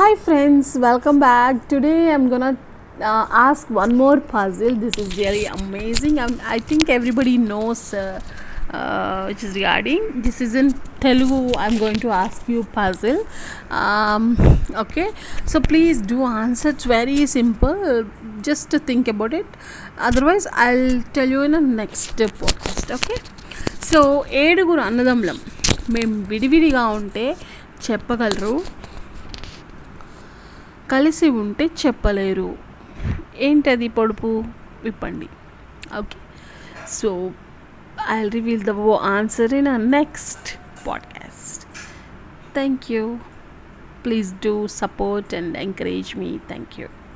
Hi friends, welcome back. Today I'm gonna uh, ask one more puzzle. This is very amazing. i I think everybody knows uh, uh, which is regarding. This is in Telugu. I'm going to ask you puzzle. Um, okay, so please do answer. It's very simple. Just to think about it. Otherwise, I'll tell you in a next podcast. Okay. So ఏడుగురు అన్నదమ్ములం మేము విడివిడిగా ఉంటే చెప్పగలరు కలిసి ఉంటే చెప్పలేరు. ఏంటది పొడుపు? విప్పండి. Okay. So I reveal the answer in a next podcast thank you please do support and encourage me thank you